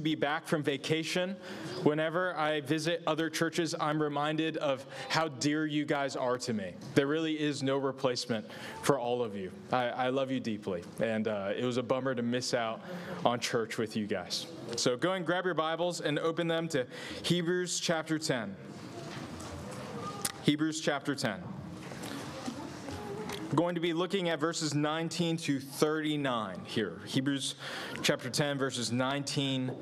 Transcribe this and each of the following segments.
be back from vacation, whenever I visit other churches, I'm reminded of how dear you guys are to me. There really is no replacement for all of you. I, I love you deeply, and uh, it was a bummer to miss out on church with you guys. So go and grab your Bibles and open them to Hebrews chapter 10. Hebrews chapter 10 going to be looking at verses 19 to 39 here. Hebrews chapter 10, verses 19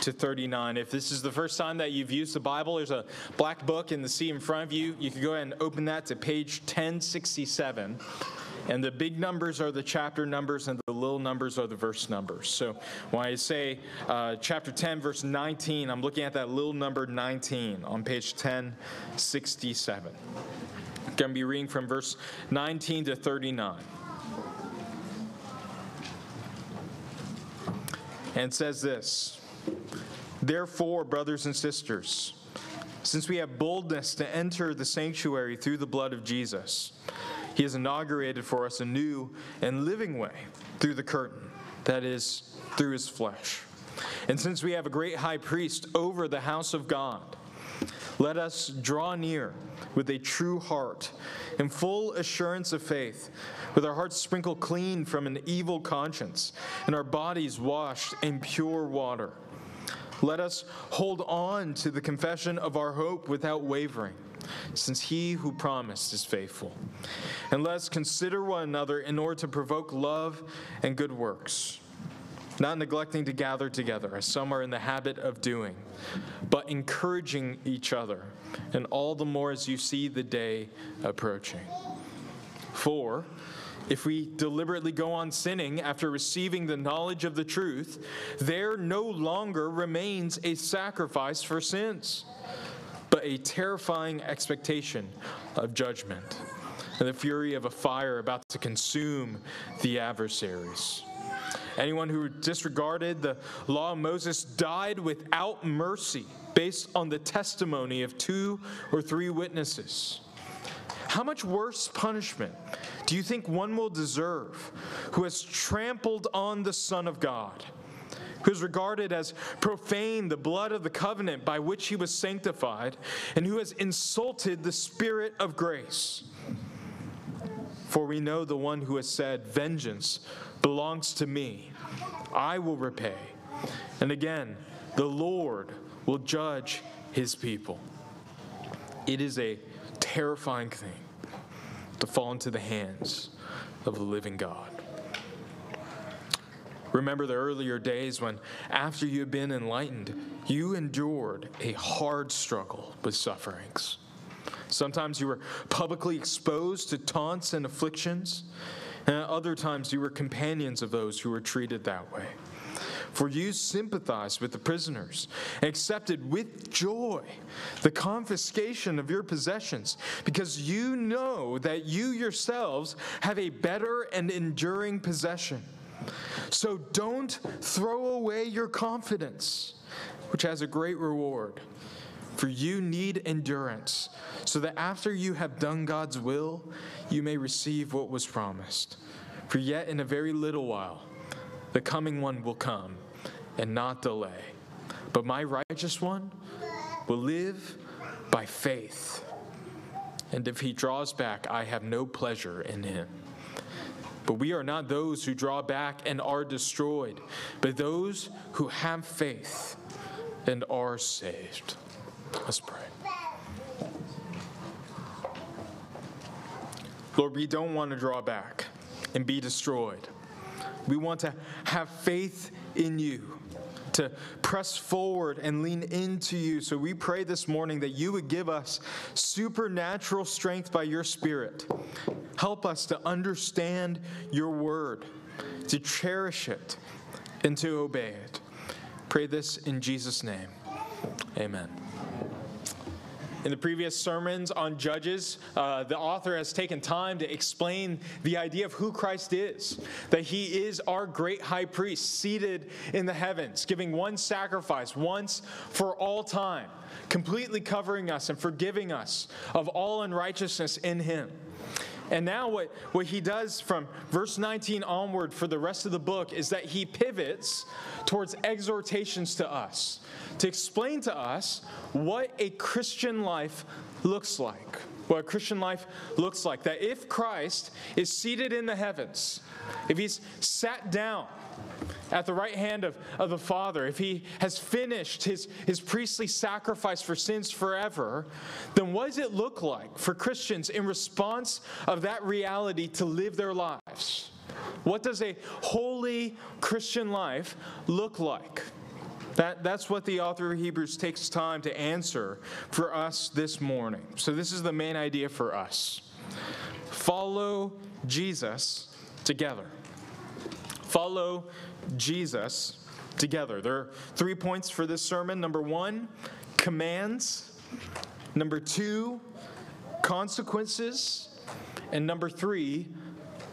to 39. If this is the first time that you've used the Bible, there's a black book in the seat in front of you. You can go ahead and open that to page 1067. And the big numbers are the chapter numbers, and the little numbers are the verse numbers. So when I say uh, chapter 10, verse 19, I'm looking at that little number 19 on page 1067 going to be reading from verse 19 to 39. And says this Therefore, brothers and sisters, since we have boldness to enter the sanctuary through the blood of Jesus, he has inaugurated for us a new and living way through the curtain, that is, through his flesh. And since we have a great high priest over the house of God, let us draw near with a true heart and full assurance of faith, with our hearts sprinkled clean from an evil conscience and our bodies washed in pure water. Let us hold on to the confession of our hope without wavering, since he who promised is faithful. And let us consider one another in order to provoke love and good works not neglecting to gather together, as some are in the habit of doing, but encouraging each other, and all the more as you see the day approaching. For, if we deliberately go on sinning after receiving the knowledge of the truth, there no longer remains a sacrifice for sins, but a terrifying expectation of judgment and the fury of a fire about to consume the adversaries. Anyone who disregarded the law of Moses died without mercy based on the testimony of two or three witnesses. How much worse punishment do you think one will deserve who has trampled on the Son of God, who has regarded as profane the blood of the covenant by which he was sanctified, and who has insulted the Spirit of grace? For we know the one who has said, Vengeance belongs to me. I will repay. And again, the Lord will judge his people. It is a terrifying thing to fall into the hands of the living God. Remember the earlier days when, after you had been enlightened, you endured a hard struggle with sufferings. Sometimes you were publicly exposed to taunts and afflictions. And at other times, you were companions of those who were treated that way. For you sympathized with the prisoners and accepted with joy the confiscation of your possessions, because you know that you yourselves have a better and enduring possession. So don't throw away your confidence, which has a great reward. For you need endurance, so that after you have done God's will, you may receive what was promised. For yet in a very little while, the coming one will come and not delay. But my righteous one will live by faith. And if he draws back, I have no pleasure in him. But we are not those who draw back and are destroyed, but those who have faith and are saved. Let's pray. Lord, we don't want to draw back and be destroyed. We want to have faith in you, to press forward and lean into you. So we pray this morning that you would give us supernatural strength by your Spirit. Help us to understand your word, to cherish it, and to obey it. Pray this in Jesus' name. Amen. In the previous sermons on Judges, uh, the author has taken time to explain the idea of who Christ is, that he is our great high priest seated in the heavens, giving one sacrifice once for all time, completely covering us and forgiving us of all unrighteousness in him. And now, what, what he does from verse 19 onward for the rest of the book is that he pivots towards exhortations to us, to explain to us what a Christian life looks like. What a Christian life looks like. That if Christ is seated in the heavens, if he's sat down, at the right hand of, of the Father, if he has finished his, his priestly sacrifice for sins forever, then what does it look like for Christians in response of that reality to live their lives? What does a holy Christian life look like? That, that's what the author of Hebrews takes time to answer for us this morning. So, this is the main idea for us follow Jesus together. Follow Jesus together. There are three points for this sermon. Number one, commands. Number two, consequences. And number three,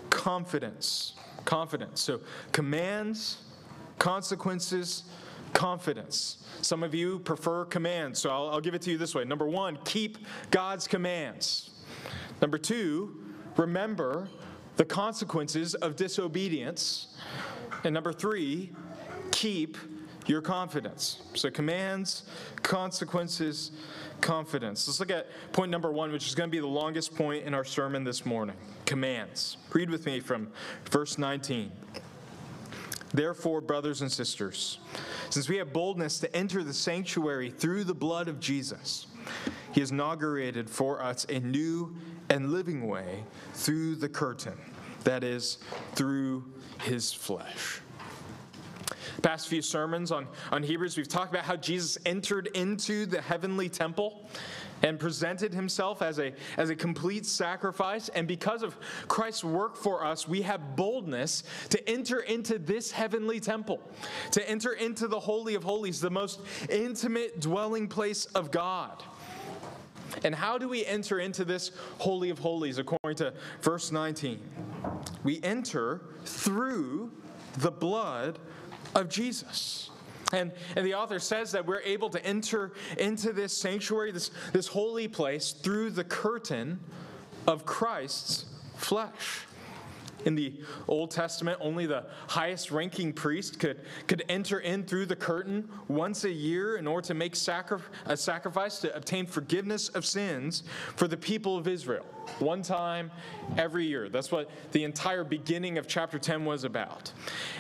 confidence. Confidence. So, commands, consequences, confidence. Some of you prefer commands, so I'll, I'll, give it to you this way. Number one, keep God's commands. Number two, remember the consequences of disobedience. And number three, keep your confidence. So, commands, consequences, confidence. Let's look at point number one, which is going to be the longest point in our sermon this morning commands. Read with me from verse 19. Therefore, brothers and sisters, since we have boldness to enter the sanctuary through the blood of Jesus, he has inaugurated for us a new and living way through the curtain, that is, through his flesh. Past few sermons on, on Hebrews, we've talked about how Jesus entered into the heavenly temple and presented himself as a, as a complete sacrifice. And because of Christ's work for us, we have boldness to enter into this heavenly temple, to enter into the Holy of Holies, the most intimate dwelling place of God. And how do we enter into this Holy of Holies according to verse 19? We enter through the blood of Jesus. And, and the author says that we're able to enter into this sanctuary, this, this holy place, through the curtain of Christ's flesh. In the Old Testament, only the highest ranking priest could, could enter in through the curtain once a year in order to make sacri- a sacrifice to obtain forgiveness of sins for the people of Israel. One time every year. That's what the entire beginning of chapter 10 was about.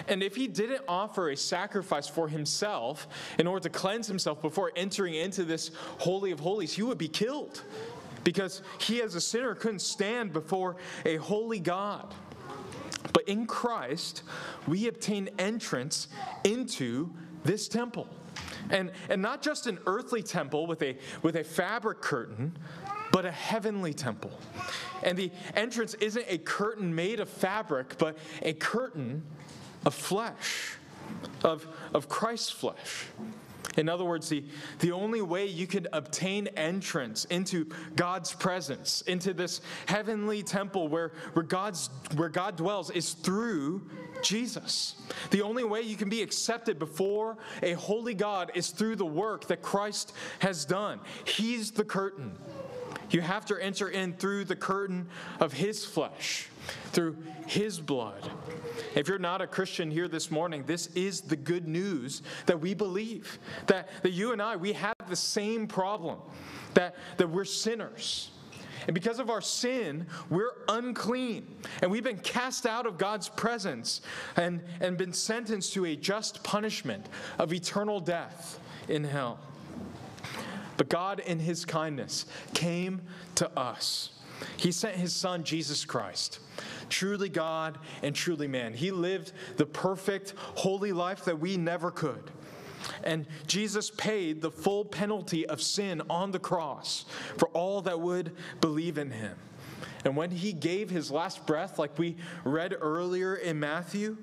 And if he didn't offer a sacrifice for himself in order to cleanse himself before entering into this Holy of Holies, he would be killed because he, as a sinner, couldn't stand before a holy God. But in Christ, we obtain entrance into this temple. And, and not just an earthly temple with a, with a fabric curtain, but a heavenly temple. And the entrance isn't a curtain made of fabric, but a curtain of flesh, of, of Christ's flesh. In other words, the, the only way you can obtain entrance into God's presence, into this heavenly temple where, where, God's, where God dwells, is through Jesus. The only way you can be accepted before a holy God is through the work that Christ has done. He's the curtain. You have to enter in through the curtain of His flesh, through His blood. If you're not a Christian here this morning, this is the good news that we believe. That, that you and I, we have the same problem, that, that we're sinners. And because of our sin, we're unclean. And we've been cast out of God's presence and, and been sentenced to a just punishment of eternal death in hell. But God, in His kindness, came to us. He sent His Son, Jesus Christ, truly God and truly man. He lived the perfect, holy life that we never could. And Jesus paid the full penalty of sin on the cross for all that would believe in him. And when he gave his last breath, like we read earlier in Matthew,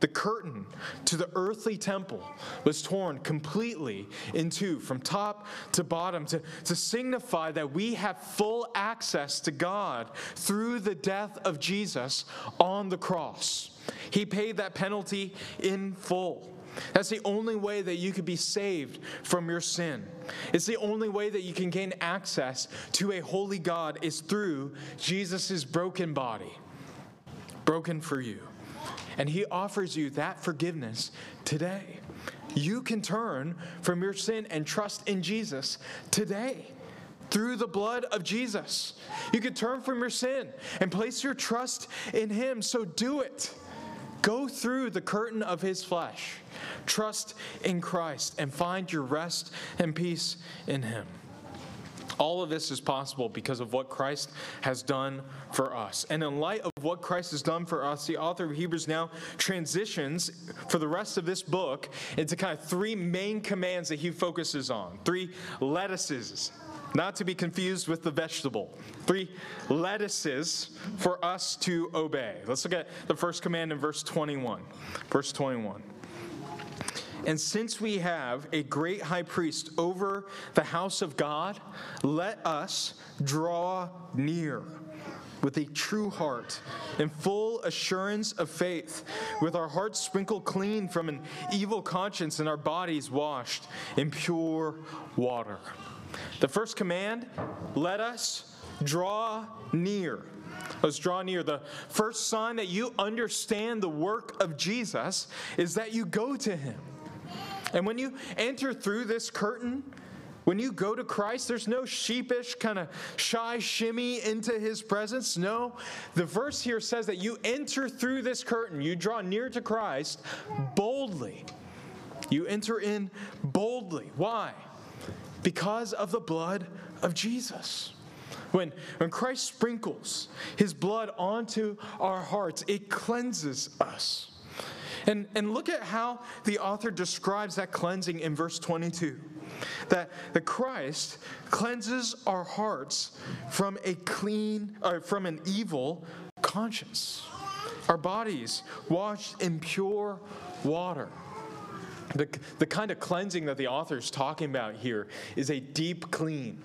the curtain to the earthly temple was torn completely in two, from top to bottom, to, to signify that we have full access to God through the death of Jesus on the cross. He paid that penalty in full. That's the only way that you could be saved from your sin. It's the only way that you can gain access to a holy God is through Jesus' broken body, broken for you. And he offers you that forgiveness today. You can turn from your sin and trust in Jesus today through the blood of Jesus. You can turn from your sin and place your trust in Him. So do it. Go through the curtain of His flesh. Trust in Christ and find your rest and peace in Him. All of this is possible because of what Christ has done for us. And in light of what Christ has done for us, the author of Hebrews now transitions for the rest of this book into kind of three main commands that he focuses on three lettuces not to be confused with the vegetable. Three lettuces for us to obey. Let's look at the first command in verse 21. Verse 21. And since we have a great high priest over the house of God, let us draw near with a true heart and full assurance of faith, with our hearts sprinkled clean from an evil conscience and our bodies washed in pure water. The first command let us draw near. Let's draw near. The first sign that you understand the work of Jesus is that you go to him. And when you enter through this curtain, when you go to Christ, there's no sheepish, kind of shy shimmy into his presence. No, the verse here says that you enter through this curtain, you draw near to Christ boldly. You enter in boldly. Why? because of the blood of Jesus. When, when Christ sprinkles his blood onto our hearts, it cleanses us. And, and look at how the author describes that cleansing in verse 22 that, the Christ cleanses our hearts from a clean, or from an evil conscience. Our bodies washed in pure water. The, the kind of cleansing that the author is talking about here is a deep clean.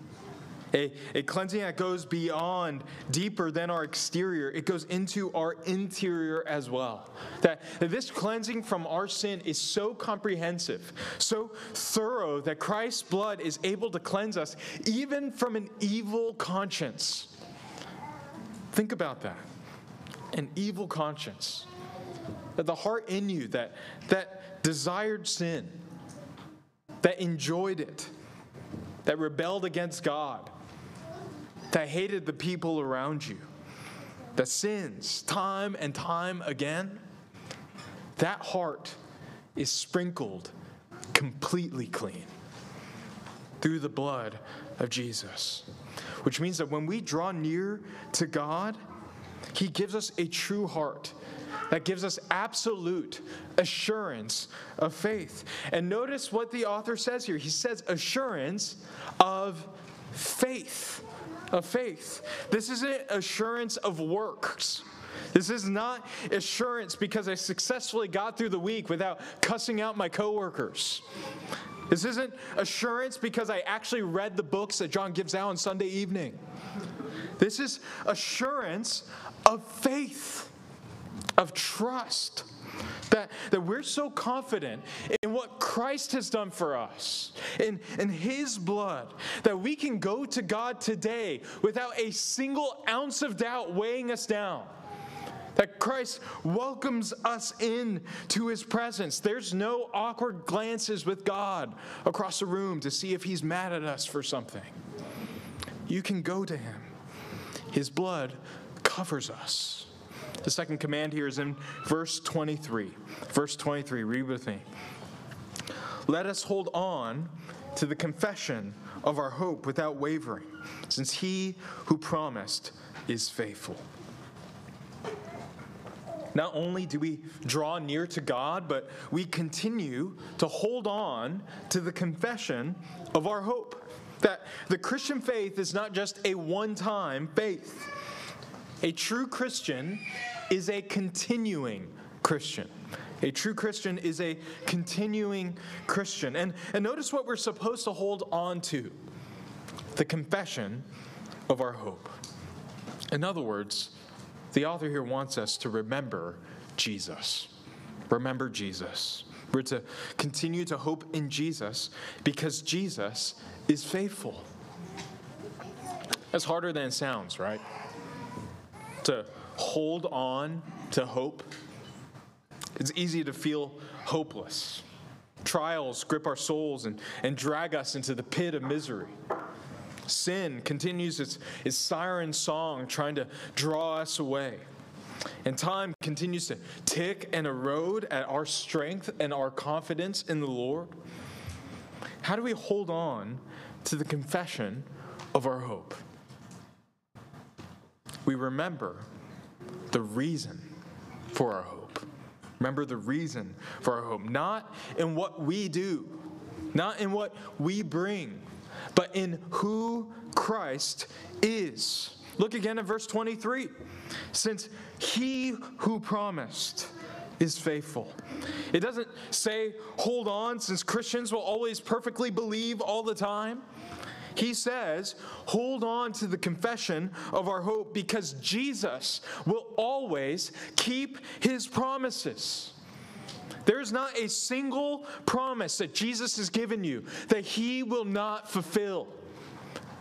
A, a cleansing that goes beyond, deeper than our exterior. It goes into our interior as well. That, that this cleansing from our sin is so comprehensive, so thorough, that Christ's blood is able to cleanse us even from an evil conscience. Think about that an evil conscience. That the heart in you that, that desired sin, that enjoyed it, that rebelled against God, that hated the people around you, that sins time and time again, that heart is sprinkled completely clean through the blood of Jesus. Which means that when we draw near to God, He gives us a true heart that gives us absolute assurance of faith. And notice what the author says here. He says assurance of faith. Of faith. This isn't assurance of works. This is not assurance because I successfully got through the week without cussing out my coworkers. This isn't assurance because I actually read the books that John gives out on Sunday evening. This is assurance of faith of trust. That, that we're so confident in what Christ has done for us, in, in His blood, that we can go to God today without a single ounce of doubt weighing us down. That Christ welcomes us in to his presence. There's no awkward glances with God across the room to see if he's mad at us for something. You can go to him. His blood covers us. The second command here is in verse 23. Verse 23, read with me. Let us hold on to the confession of our hope without wavering, since he who promised is faithful. Not only do we draw near to God, but we continue to hold on to the confession of our hope. That the Christian faith is not just a one time faith. A true Christian is a continuing Christian. A true Christian is a continuing Christian. And, and notice what we're supposed to hold on to the confession of our hope. In other words, the author here wants us to remember Jesus. Remember Jesus. We're to continue to hope in Jesus because Jesus is faithful. That's harder than it sounds, right? To hold on to hope. It's easy to feel hopeless. Trials grip our souls and, and drag us into the pit of misery. Sin continues its, its siren song trying to draw us away. And time continues to tick and erode at our strength and our confidence in the Lord. How do we hold on to the confession of our hope? We remember the reason for our hope. Remember the reason for our hope, not in what we do, not in what we bring, but in who Christ is. Look again at verse 23. Since he who promised is faithful. It doesn't say, hold on, since Christians will always perfectly believe all the time. He says, hold on to the confession of our hope because Jesus will always keep his promises. There's not a single promise that Jesus has given you that he will not fulfill.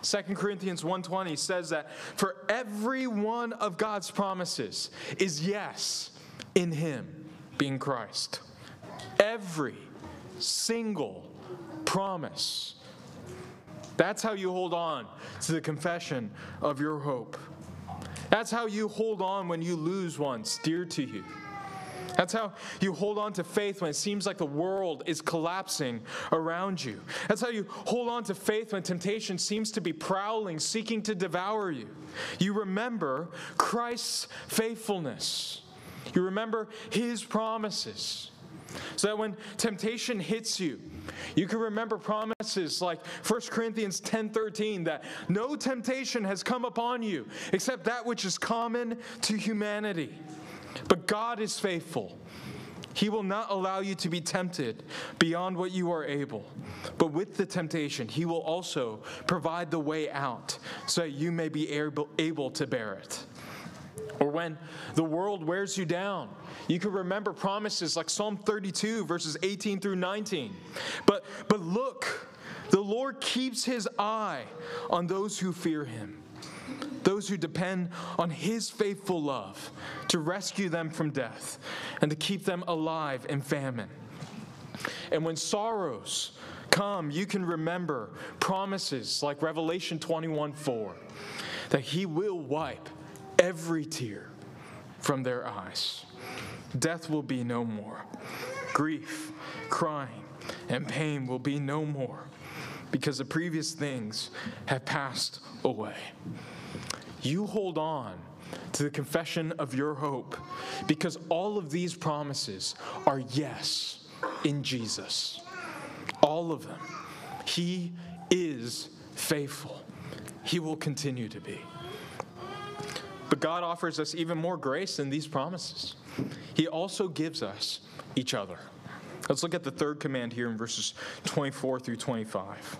2 Corinthians 1:20 says that for every one of God's promises is yes in him being Christ. Every single promise. That's how you hold on to the confession of your hope. That's how you hold on when you lose ones dear to you. That's how you hold on to faith when it seems like the world is collapsing around you. That's how you hold on to faith when temptation seems to be prowling, seeking to devour you. You remember Christ's faithfulness, you remember his promises. So that when temptation hits you, you can remember promises like 1 Corinthians 10:13 that no temptation has come upon you except that which is common to humanity. But God is faithful. He will not allow you to be tempted beyond what you are able. But with the temptation, He will also provide the way out so that you may be able, able to bear it. Or when the world wears you down, you can remember promises like Psalm 32, verses 18 through 19. But, but look, the Lord keeps His eye on those who fear Him those who depend on his faithful love to rescue them from death and to keep them alive in famine. And when sorrows come, you can remember promises like Revelation 21 4 that he will wipe every tear from their eyes. Death will be no more. Grief, crying, and pain will be no more because the previous things have passed away you hold on to the confession of your hope because all of these promises are yes in Jesus. All of them. He is faithful, He will continue to be. But God offers us even more grace than these promises. He also gives us each other. Let's look at the third command here in verses 24 through 25.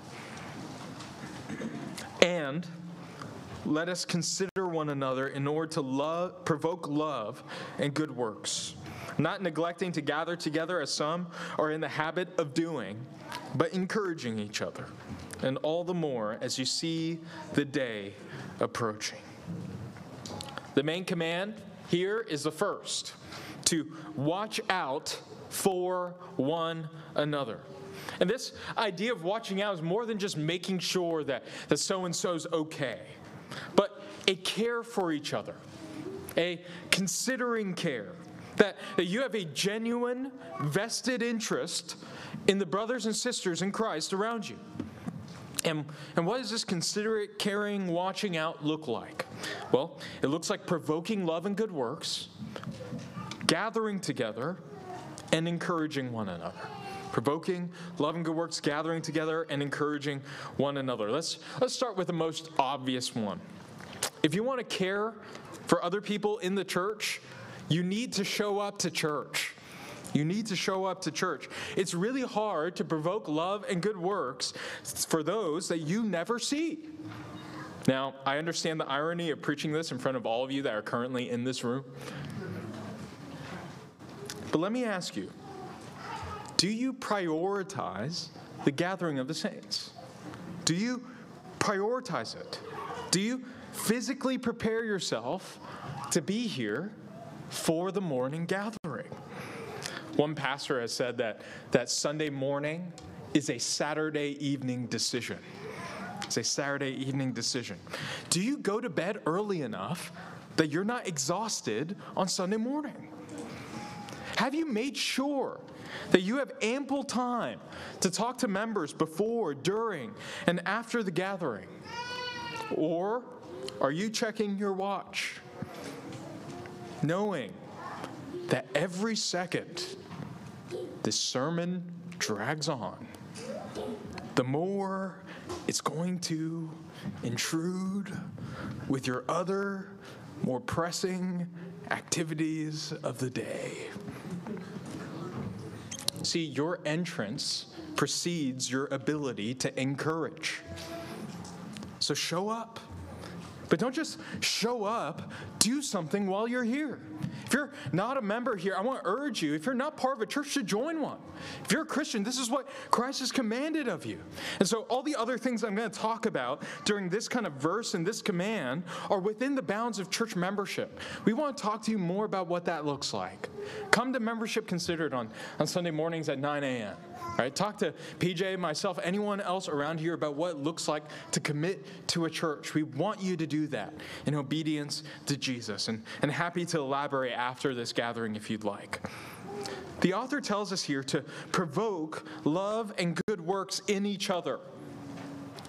And let us consider one another in order to love, provoke love and good works, not neglecting to gather together as some are in the habit of doing, but encouraging each other, and all the more as you see the day approaching. The main command here is the first to watch out for one another. And this idea of watching out is more than just making sure that, that so and so's okay but a care for each other, a considering care. That, that you have a genuine, vested interest in the brothers and sisters in Christ around you. And, and what does this considerate, caring, watching out look like? Well, it looks like provoking love and good works, gathering together, and encouraging one another. Provoking love and good works, gathering together, and encouraging one another. Let's, let's start with the most obvious one if you want to care for other people in the church, you need to show up to church. You need to show up to church. It's really hard to provoke love and good works for those that you never see. Now, I understand the irony of preaching this in front of all of you that are currently in this room. But let me ask you do you prioritize the gathering of the saints? Do you prioritize it? Do you physically prepare yourself to be here for the morning gathering? One pastor has said that, that Sunday morning is a Saturday evening decision. It's a Saturday evening decision. Do you go to bed early enough that you're not exhausted on Sunday morning? Have you made sure that you have ample time to talk to members before, during, and after the gathering? Or are you checking your watch, knowing that every second this sermon drags on, the more it's going to intrude with your other more pressing activities of the day. See, your entrance precedes your ability to encourage. So show up. But don't just show up, do something while you're here. If you're not a member here, I want to urge you, if you're not part of a church, to join one. If you're a Christian, this is what Christ has commanded of you. And so, all the other things I'm going to talk about during this kind of verse and this command are within the bounds of church membership. We want to talk to you more about what that looks like. Come to Membership Considered on, on Sunday mornings at 9 a.m. Right? Talk to PJ, myself, anyone else around here about what it looks like to commit to a church. We want you to do that in obedience to Jesus. And, and happy to elaborate after this gathering if you'd like. The author tells us here to provoke love and good works in each other.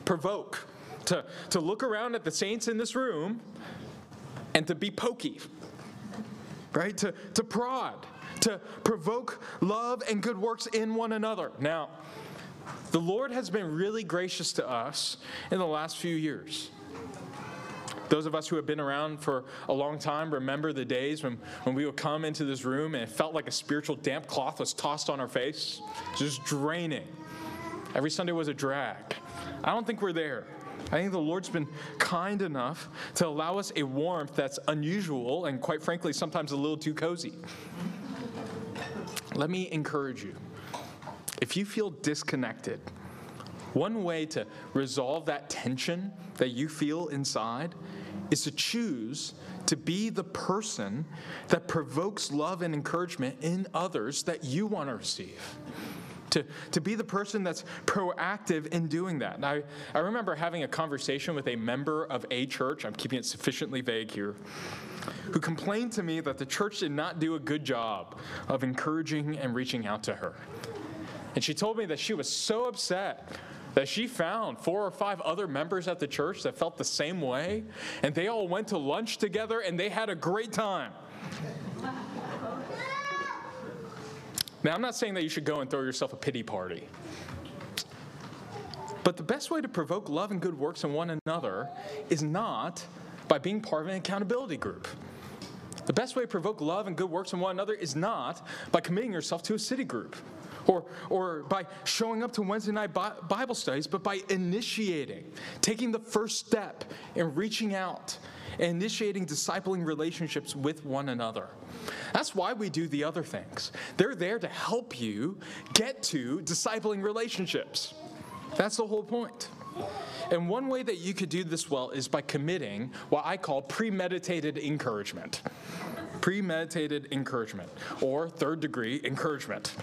Provoke. To, to look around at the saints in this room and to be pokey, right? To, to prod to provoke love and good works in one another. Now, the Lord has been really gracious to us in the last few years. Those of us who have been around for a long time remember the days when, when we would come into this room and it felt like a spiritual damp cloth was tossed on our face, just draining. Every Sunday was a drag. I don't think we're there. I think the Lord's been kind enough to allow us a warmth that's unusual and, quite frankly, sometimes a little too cozy. Let me encourage you. If you feel disconnected, one way to resolve that tension that you feel inside is to choose to be the person that provokes love and encouragement in others that you want to receive. To, to be the person that's proactive in doing that. And I, I remember having a conversation with a member of a church, I'm keeping it sufficiently vague here, who complained to me that the church did not do a good job of encouraging and reaching out to her. And she told me that she was so upset that she found four or five other members at the church that felt the same way, and they all went to lunch together and they had a great time. Now, I'm not saying that you should go and throw yourself a pity party. But the best way to provoke love and good works in one another is not by being part of an accountability group. The best way to provoke love and good works in one another is not by committing yourself to a city group or, or by showing up to Wednesday night Bible studies, but by initiating, taking the first step in reaching out and initiating discipling relationships with one another. That's why we do the other things. They're there to help you get to discipling relationships. That's the whole point. And one way that you could do this well is by committing what I call premeditated encouragement. Premeditated encouragement, or third degree encouragement.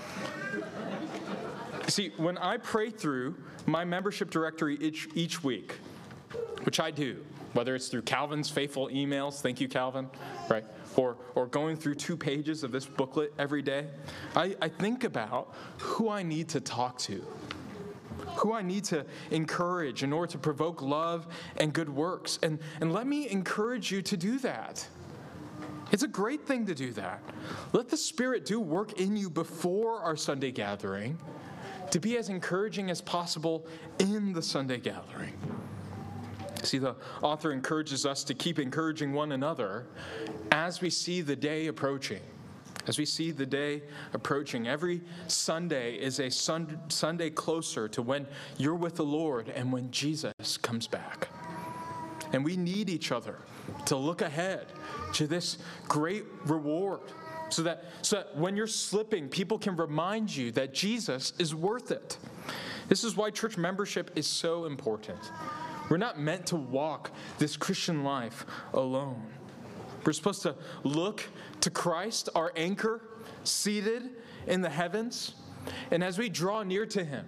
See, when I pray through my membership directory each, each week, which I do, whether it's through Calvin's faithful emails, thank you, Calvin, right? Or, or going through two pages of this booklet every day, I, I think about who I need to talk to who I need to encourage in order to provoke love and good works. And, and let me encourage you to do that. It's a great thing to do that. Let the Spirit do work in you before our Sunday gathering to be as encouraging as possible in the Sunday gathering. See, the author encourages us to keep encouraging one another as we see the day approaching. As we see the day approaching, every Sunday is a sun- Sunday closer to when you're with the Lord and when Jesus comes back. And we need each other to look ahead to this great reward so that, so that when you're slipping, people can remind you that Jesus is worth it. This is why church membership is so important. We're not meant to walk this Christian life alone. We're supposed to look to Christ, our anchor, seated in the heavens. And as we draw near to him,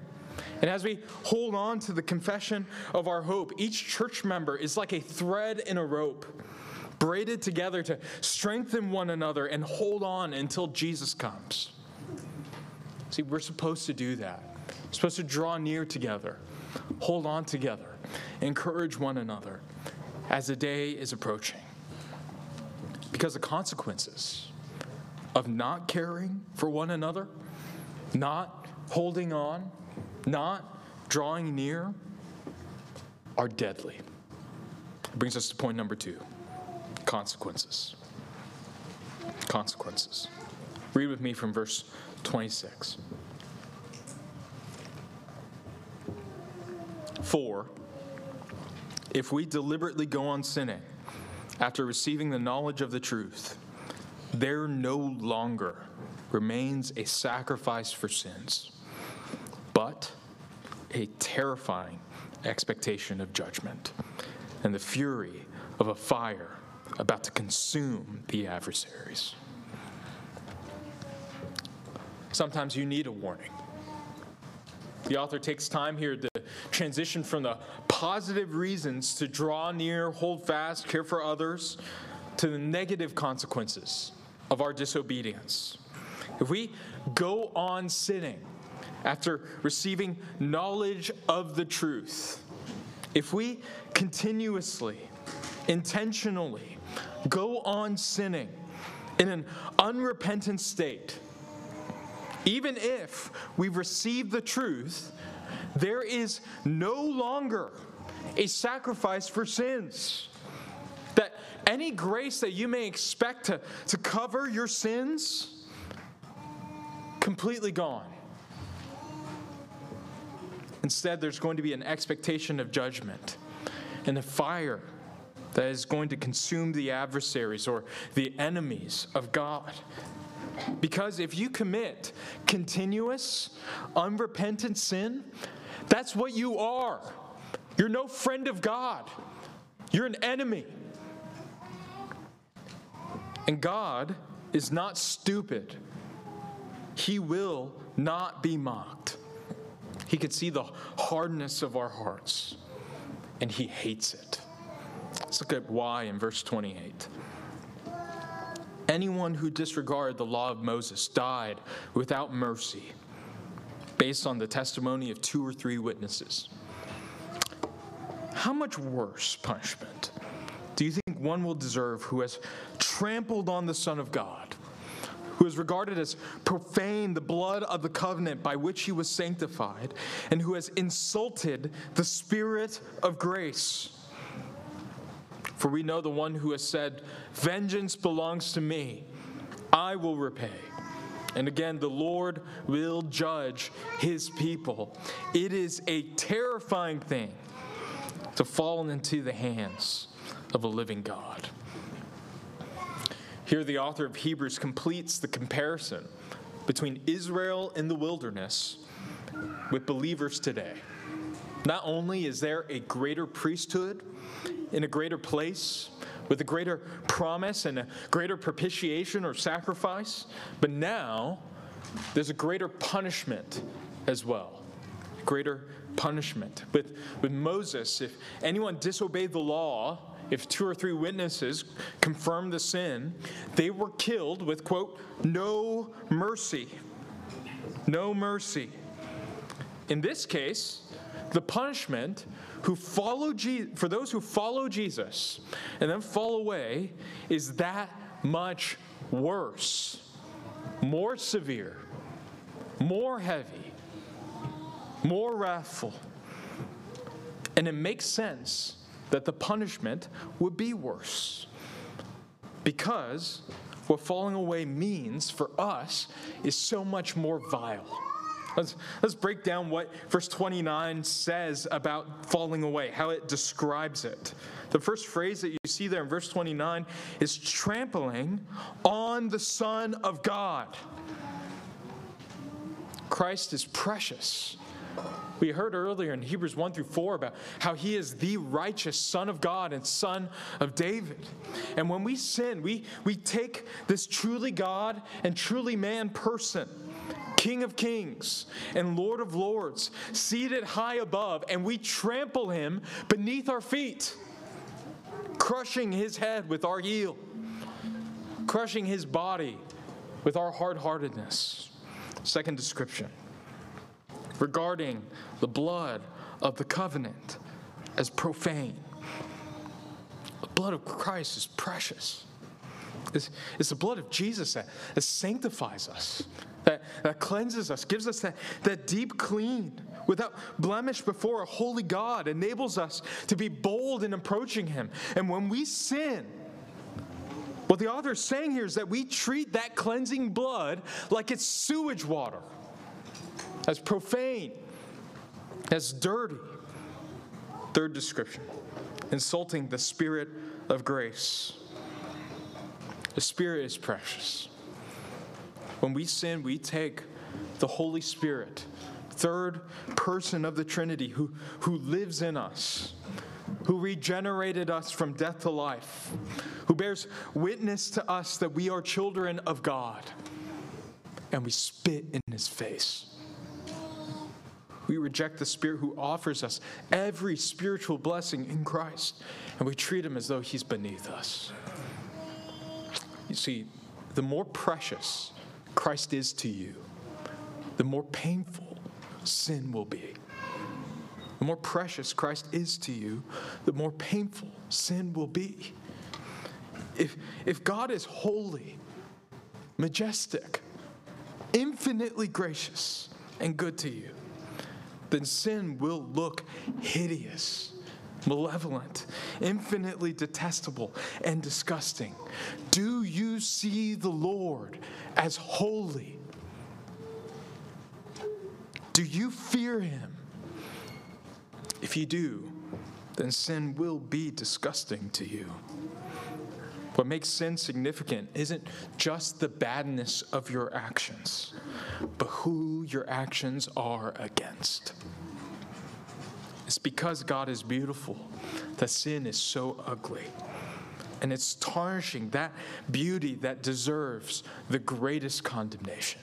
and as we hold on to the confession of our hope, each church member is like a thread in a rope, braided together to strengthen one another and hold on until Jesus comes. See, we're supposed to do that. We're supposed to draw near together, hold on together, encourage one another as the day is approaching. Because the consequences of not caring for one another, not holding on, not drawing near are deadly. It brings us to point number two consequences. Consequences. Read with me from verse 26. For if we deliberately go on sinning after receiving the knowledge of the truth, there no longer remains a sacrifice for sins, but a terrifying expectation of judgment and the fury of a fire about to consume the adversaries. Sometimes you need a warning. The author takes time here to transition from the positive reasons to draw near, hold fast, care for others, to the negative consequences of our disobedience. If we go on sinning after receiving knowledge of the truth, if we continuously, intentionally go on sinning in an unrepentant state, even if we've received the truth, there is no longer a sacrifice for sins. That any grace that you may expect to, to cover your sins, completely gone. Instead, there's going to be an expectation of judgment and a fire that is going to consume the adversaries or the enemies of God. Because if you commit continuous, unrepentant sin, that's what you are. You're no friend of God, you're an enemy. And God is not stupid, He will not be mocked. He could see the hardness of our hearts, and He hates it. Let's look at why in verse 28. Anyone who disregarded the law of Moses died without mercy, based on the testimony of two or three witnesses. How much worse punishment do you think one will deserve who has trampled on the Son of God, who has regarded as profane the blood of the covenant by which he was sanctified, and who has insulted the Spirit of grace? For we know the one who has said, Vengeance belongs to me, I will repay. And again, the Lord will judge his people. It is a terrifying thing to fall into the hands of a living God. Here, the author of Hebrews completes the comparison between Israel in the wilderness with believers today. Not only is there a greater priesthood in a greater place, with a greater promise and a greater propitiation or sacrifice, but now there's a greater punishment as well. Greater punishment. With, with Moses, if anyone disobeyed the law, if two or three witnesses confirmed the sin, they were killed with, quote, no mercy. No mercy. In this case, the punishment who follow Je- for those who follow Jesus and then fall away is that much worse, more severe, more heavy, more wrathful. And it makes sense that the punishment would be worse. Because what falling away means for us is so much more vile, Let's, let's break down what verse 29 says about falling away, how it describes it. The first phrase that you see there in verse 29 is trampling on the Son of God. Christ is precious. We heard earlier in Hebrews 1 through 4 about how he is the righteous Son of God and Son of David. And when we sin, we, we take this truly God and truly man person King of kings and Lord of lords, seated high above, and we trample him beneath our feet, crushing his head with our heel, crushing his body with our hard heartedness. Second description regarding the blood of the covenant as profane. The blood of Christ is precious. It's, it's the blood of Jesus that, that sanctifies us, that, that cleanses us, gives us that, that deep clean without blemish before a holy God, enables us to be bold in approaching Him. And when we sin, what the author is saying here is that we treat that cleansing blood like it's sewage water, as profane, as dirty. Third description insulting the Spirit of grace. The Spirit is precious. When we sin, we take the Holy Spirit, third person of the Trinity, who, who lives in us, who regenerated us from death to life, who bears witness to us that we are children of God, and we spit in his face. We reject the Spirit who offers us every spiritual blessing in Christ, and we treat him as though he's beneath us. You see, the more precious Christ is to you, the more painful sin will be. The more precious Christ is to you, the more painful sin will be. If, if God is holy, majestic, infinitely gracious, and good to you, then sin will look hideous malevolent, infinitely detestable, and disgusting. Do you see the Lord as holy? Do you fear him? If you do, then sin will be disgusting to you. What makes sin significant isn't just the badness of your actions, but who your actions are against. It's because God is beautiful that sin is so ugly. And it's tarnishing that beauty that deserves the greatest condemnation.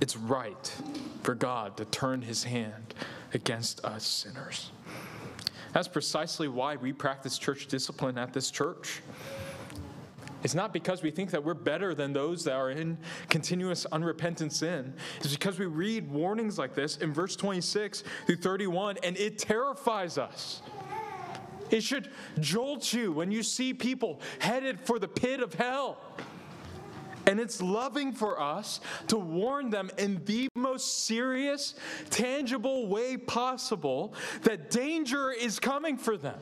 It's right for God to turn his hand against us sinners. That's precisely why we practice church discipline at this church. It's not because we think that we're better than those that are in continuous unrepentant sin. It's because we read warnings like this in verse 26 through 31, and it terrifies us. It should jolt you when you see people headed for the pit of hell. And it's loving for us to warn them in the most serious, tangible way possible that danger is coming for them.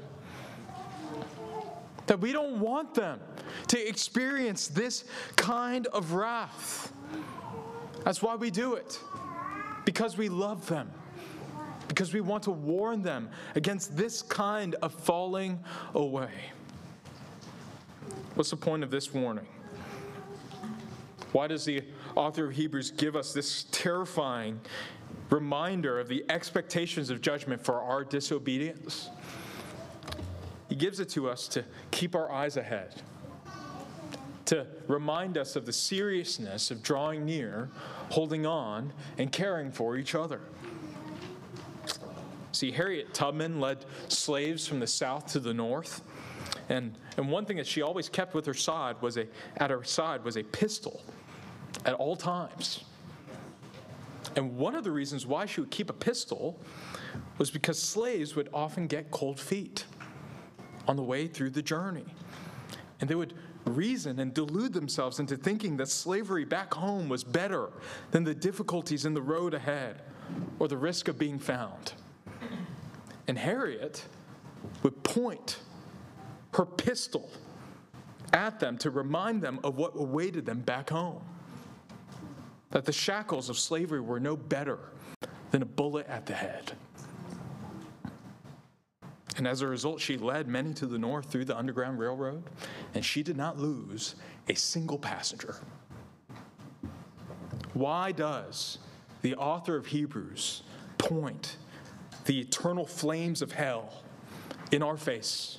That we don't want them to experience this kind of wrath. That's why we do it, because we love them, because we want to warn them against this kind of falling away. What's the point of this warning? Why does the author of Hebrews give us this terrifying reminder of the expectations of judgment for our disobedience? He gives it to us to keep our eyes ahead to remind us of the seriousness of drawing near, holding on, and caring for each other. See, Harriet Tubman led slaves from the south to the north. And, and one thing that she always kept with her side was a, at her side was a pistol at all times. And one of the reasons why she would keep a pistol was because slaves would often get cold feet on the way through the journey. And they would reason and delude themselves into thinking that slavery back home was better than the difficulties in the road ahead or the risk of being found. And Harriet would point her pistol at them to remind them of what awaited them back home. that the shackles of slavery were no better than a bullet at the head. And as a result, she led many to the north through the Underground Railroad, and she did not lose a single passenger. Why does the author of Hebrews point the eternal flames of hell in our face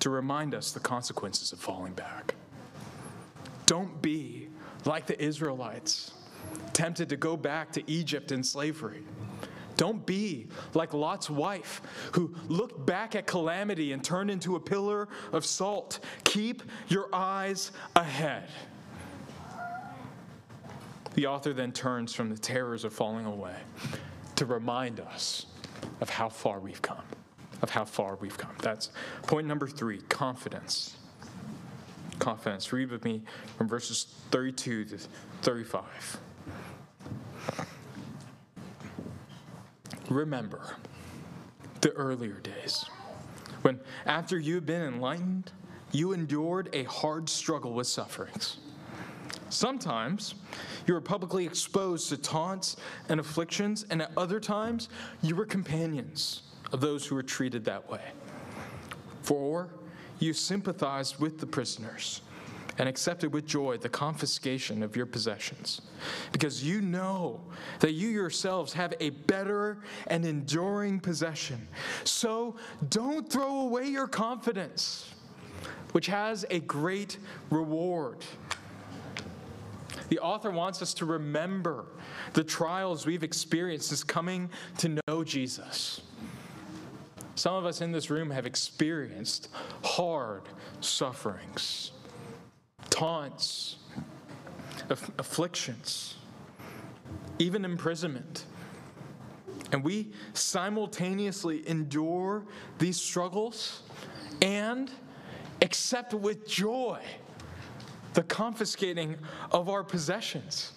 to remind us the consequences of falling back? Don't be like the Israelites, tempted to go back to Egypt in slavery. Don't be like Lot's wife, who looked back at calamity and turned into a pillar of salt. Keep your eyes ahead. The author then turns from the terrors of falling away to remind us of how far we've come. Of how far we've come. That's point number three confidence. Confidence. Read with me from verses 32 to 35. Remember the earlier days when, after you've been enlightened, you endured a hard struggle with sufferings. Sometimes you were publicly exposed to taunts and afflictions, and at other times you were companions of those who were treated that way. For you sympathized with the prisoners and accepted with joy the confiscation of your possessions, because you know that you yourselves have a better and enduring possession. So don't throw away your confidence, which has a great reward. The author wants us to remember the trials we've experienced since coming to know Jesus. Some of us in this room have experienced hard sufferings taunts, aff- afflictions, even imprisonment. And we simultaneously endure these struggles and accept with joy the confiscating of our possessions.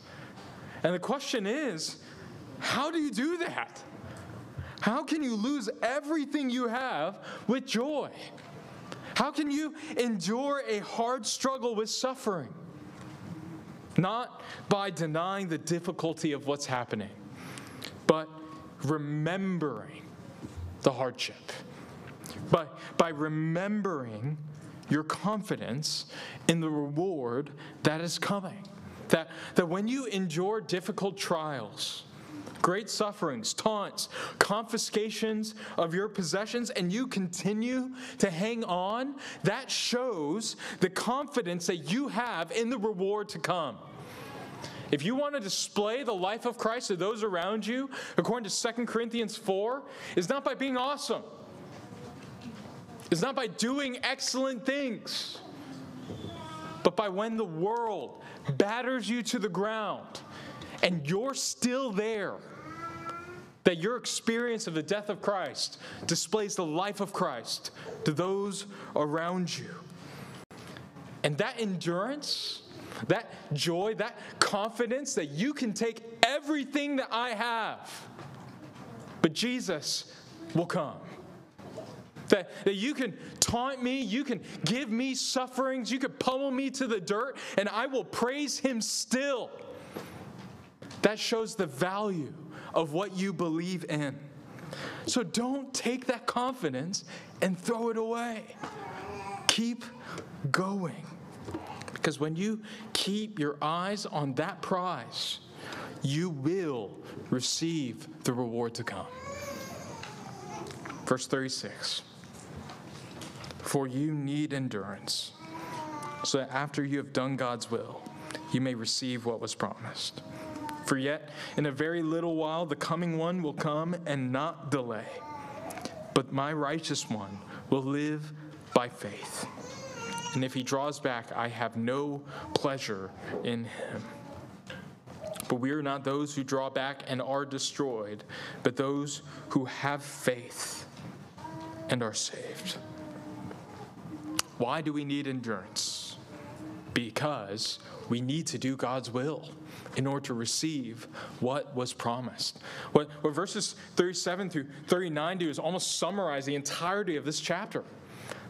And the question is how do you do that? How can you lose everything you have with joy? How can you endure a hard struggle with suffering? Not by denying the difficulty of what's happening, but remembering the hardship. By, by remembering your confidence in the reward that is coming. That, that when you endure difficult trials, great sufferings, taunts, confiscations of your possessions, and you continue to hang on, that shows the confidence that you have in the reward to come. If you want to display the life of Christ to those around you, according to 2 Corinthians 4, is not by being awesome. It's not by doing excellent things, but by when the world batters you to the ground and you're still there, that your experience of the death of Christ displays the life of Christ to those around you. And that endurance, that joy, that confidence that you can take everything that I have, but Jesus will come. That, that you can taunt me, you can give me sufferings, you can pummel me to the dirt, and I will praise him still. That shows the value of what you believe in. So don't take that confidence and throw it away. Keep going. Because when you keep your eyes on that prize, you will receive the reward to come. Verse 36 For you need endurance, so that after you have done God's will, you may receive what was promised. For yet, in a very little while, the coming one will come and not delay. But my righteous one will live by faith. And if he draws back, I have no pleasure in him. But we are not those who draw back and are destroyed, but those who have faith and are saved. Why do we need endurance? Because we need to do God's will in order to receive what was promised. What, what verses 37 through 39 do is almost summarize the entirety of this chapter.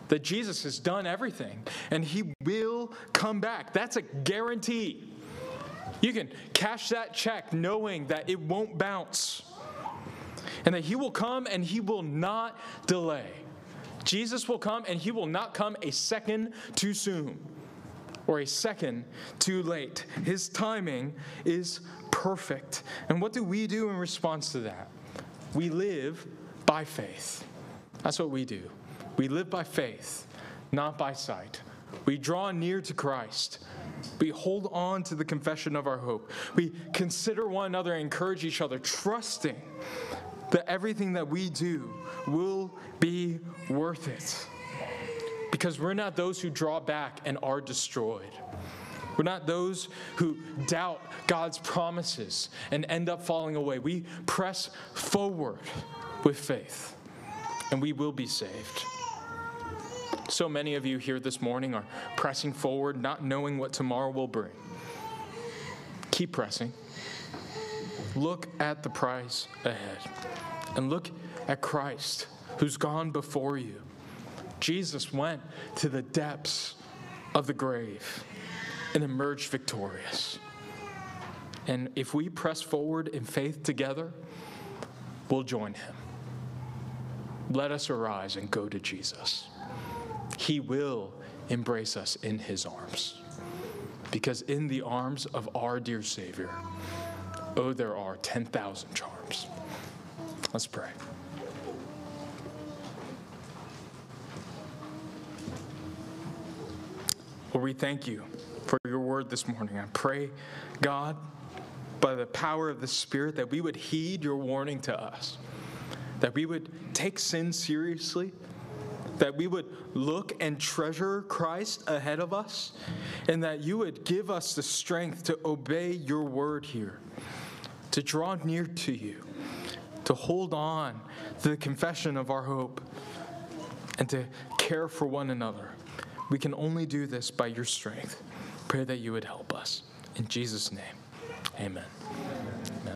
that Jesus has done everything and he will come back. That's a guarantee. You can cash that check knowing that it won't bounce and that he will come and he will not delay. Jesus will come and he will not come a second too soon or a second too late. His timing is perfect. And what do we do in response to that? We live by faith. That's what we do. We live by faith, not by sight. We draw near to Christ. We hold on to the confession of our hope. We consider one another and encourage each other, trusting that everything that we do will be worth it. Because we're not those who draw back and are destroyed. We're not those who doubt God's promises and end up falling away. We press forward with faith, and we will be saved. So many of you here this morning are pressing forward, not knowing what tomorrow will bring. Keep pressing. Look at the prize ahead and look at Christ who's gone before you. Jesus went to the depths of the grave and emerged victorious. And if we press forward in faith together, we'll join him. Let us arise and go to Jesus. He will embrace us in his arms. Because in the arms of our dear Savior, oh, there are 10,000 charms. Let's pray. Lord, we thank you for your word this morning. I pray, God, by the power of the Spirit, that we would heed your warning to us, that we would take sin seriously, that we would look and treasure Christ ahead of us, and that you would give us the strength to obey your word here, to draw near to you, to hold on to the confession of our hope, and to care for one another. We can only do this by your strength. Pray that you would help us. In Jesus' name, amen.